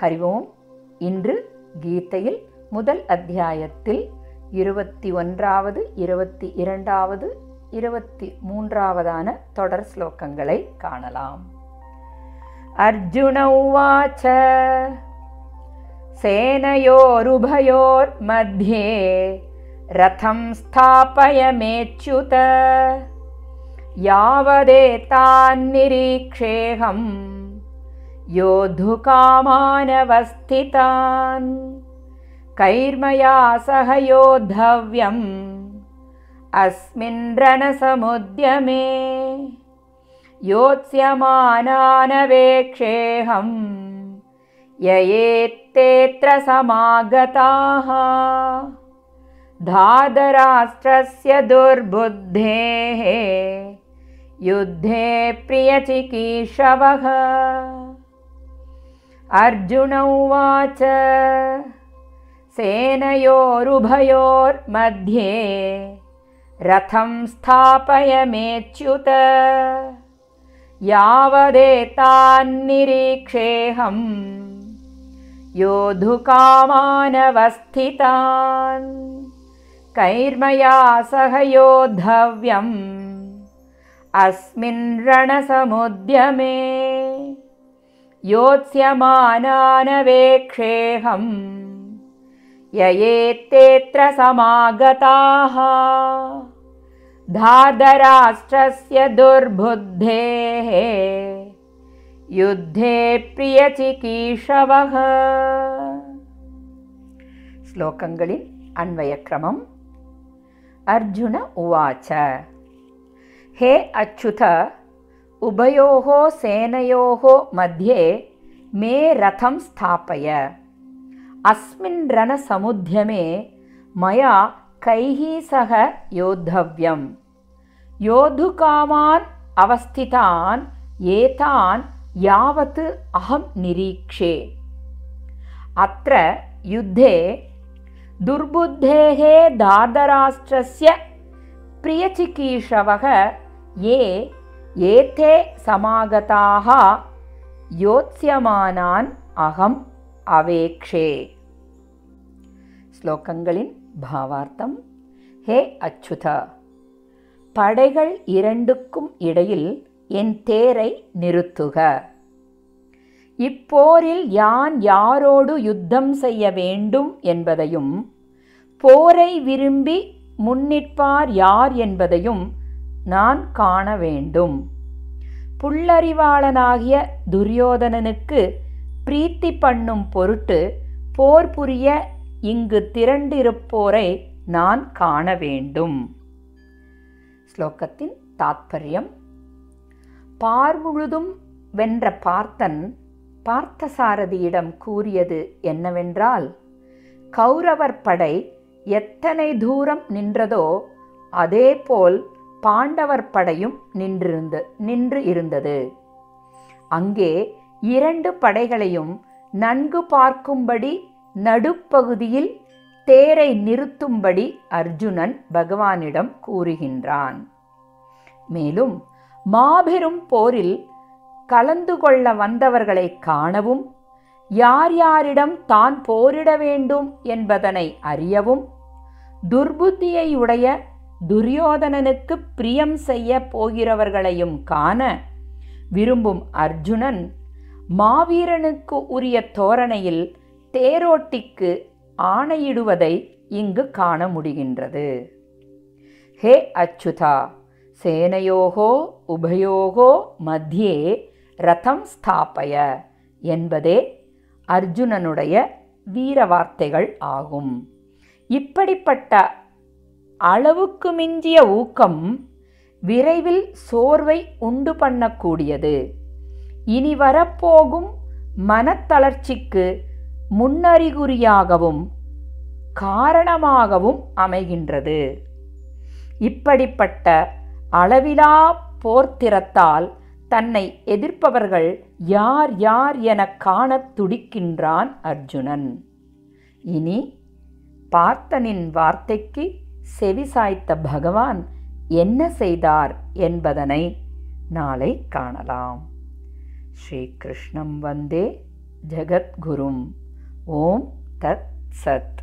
ஹரி ஓம் இன்று கீதையில் முதல் அத்தியாயத்தில் இருபத்தி ஒன்றாவது இருபத்தி இரண்டாவது இருபத்தி மூன்றாவதான தொடர் ஸ்லோகங்களை காணலாம் அர்ஜுன உவாச்ச सेनयोरुभयोर्मध्ये रथं स्थापयमेच्युत यावदेतान्निरीक्षेऽहं योद्धुकामानवस्थितान्। कैर्मया सह योद्धव्यम्। अस्मिन् रणसमुद्यमे। योत्स्यमानानवेक्षेऽहम्। ययेत्तेऽत्र समागताः धादराष्ट्रस्य दुर्बुद्धेः। युद्धे प्रियचिकीर्षवः अर्जुन उवाच सेनयोरुभयोर्मध्ये रथं स्थापयमेच्युत यावदेतान्निरीक्षेऽहम् योद्धुकामानवस्थितान् कैर्मया सह योद्धव्यम् अस्मिन् रणसमुद्यमे योत्स्यमानानवेक्षेऽहं ययेत्तेऽत्र समागताः धादराष्ट्रस्य दुर्बुद्धेः। युद्धे प्रियचिकीषवः श्लोकङ्गलिन् अन्वयक्रमम् अर्जुन उवाच। हे अच्युत! उभयोः सेनयोः मध्ये मे रथं स्थापय। अस्मिन् रणसमुद्यमे मया कैः सह योद्धव्यम्? योद्धुकामान् अवस्थितान् एतान् यावत् अहं निरीक्षे। अत्र युद्धे दुर्बुद्धेः दार्धराष्ट्रस्य प्रियचिकीर्षवः ये ஏத்தே சமாகதாக யோத்ஸ்யமானான் அகம் அவேக்ஷே. ஸ்லோகங்களின் பாவார்த்தம். ஹே அச்சுத! படைகள் இரண்டுக்கும் இடையில் என் தேரை நிறுத்துக. இப்போரில் யான் யாரோடு யுத்தம் செய்ய வேண்டும் என்பதையும் போரை விரும்பி முன்னிற்பார் யார் என்பதையும் நான் காண வேண்டும். புல்லறிவாளனாகிய துரியோதனனுக்கு பிரீத்தி பண்ணும் பொருட்டு போர் புரிய இங்கு திரண்டிருப்போரை நான் காண வேண்டும். ஸ்லோகத்தின் தாத்பரியம். பார் முழுதும் வென்ற பார்த்தன் பார்த்தசாரதியிடம் கூறியது என்னவென்றால் கௌரவர் படை எத்தனை தூரம் நின்றதோ அதேபோல் பாண்டவர் படையும் நின்றிருந்து நின்று இருந்தது. அங்கே இரண்டு படைகளையும் நன்கு பார்க்கும்படி நடுப்பகுதியில் தேரை நிறுத்தும்படி அர்ஜுனன் பகவானிடம் கூறுகின்றான். மேலும் மாபெரும் போரில் கலந்து கொள்ள வந்தவர்களை காணவும் யார் யாரிடம் தான் போரிட வேண்டும் என்பதனை அறியவும் துர்புத்தியை உடைய துரியோதனனுக்கு பிரியம் செய்ய போகிறவர்களையும் காண விரும்பும் அர்ஜுனன் மாவீரனுக்கு உரிய தோரணையில் தேரோட்டிக்கு ஆணையிடுவதை இங்கு காண முடிகின்றது. ஹே அச்சுதா! சேனையோகோ உபயோகோ மத்தியே ரதம் ஸ்தாபய என்பதே அர்ஜுனனுடைய வீர வார்த்தைகள் ஆகும். இப்படிப்பட்ட அளவுக்கு மிஞ்சிய ஊக்கம் விரைவில் சோர்வை உண்டு பண்ணக்கூடியது. இனி வரப்போகும் மனத்தளர்ச்சிக்கு முன்னறிகுறியாகவும் காரணமாகவும் அமைகின்றது. இப்படிப்பட்ட அளவிலா போர்த்திறத்தால் தன்னை எதிர்ப்பவர்கள் யார் யார் எனக் காணத் துடிக்கின்றான் அர்ஜுனன். இனி பார்த்தனின் வார்த்தைக்கு செவிசாய்த்த பகவான் என்ன செய்தார் என்பதனை நாளை காணலாம். ஸ்ரீகிருஷ்ணம் வந்தே ஜகத்குரும். ஓம் தத் சத்.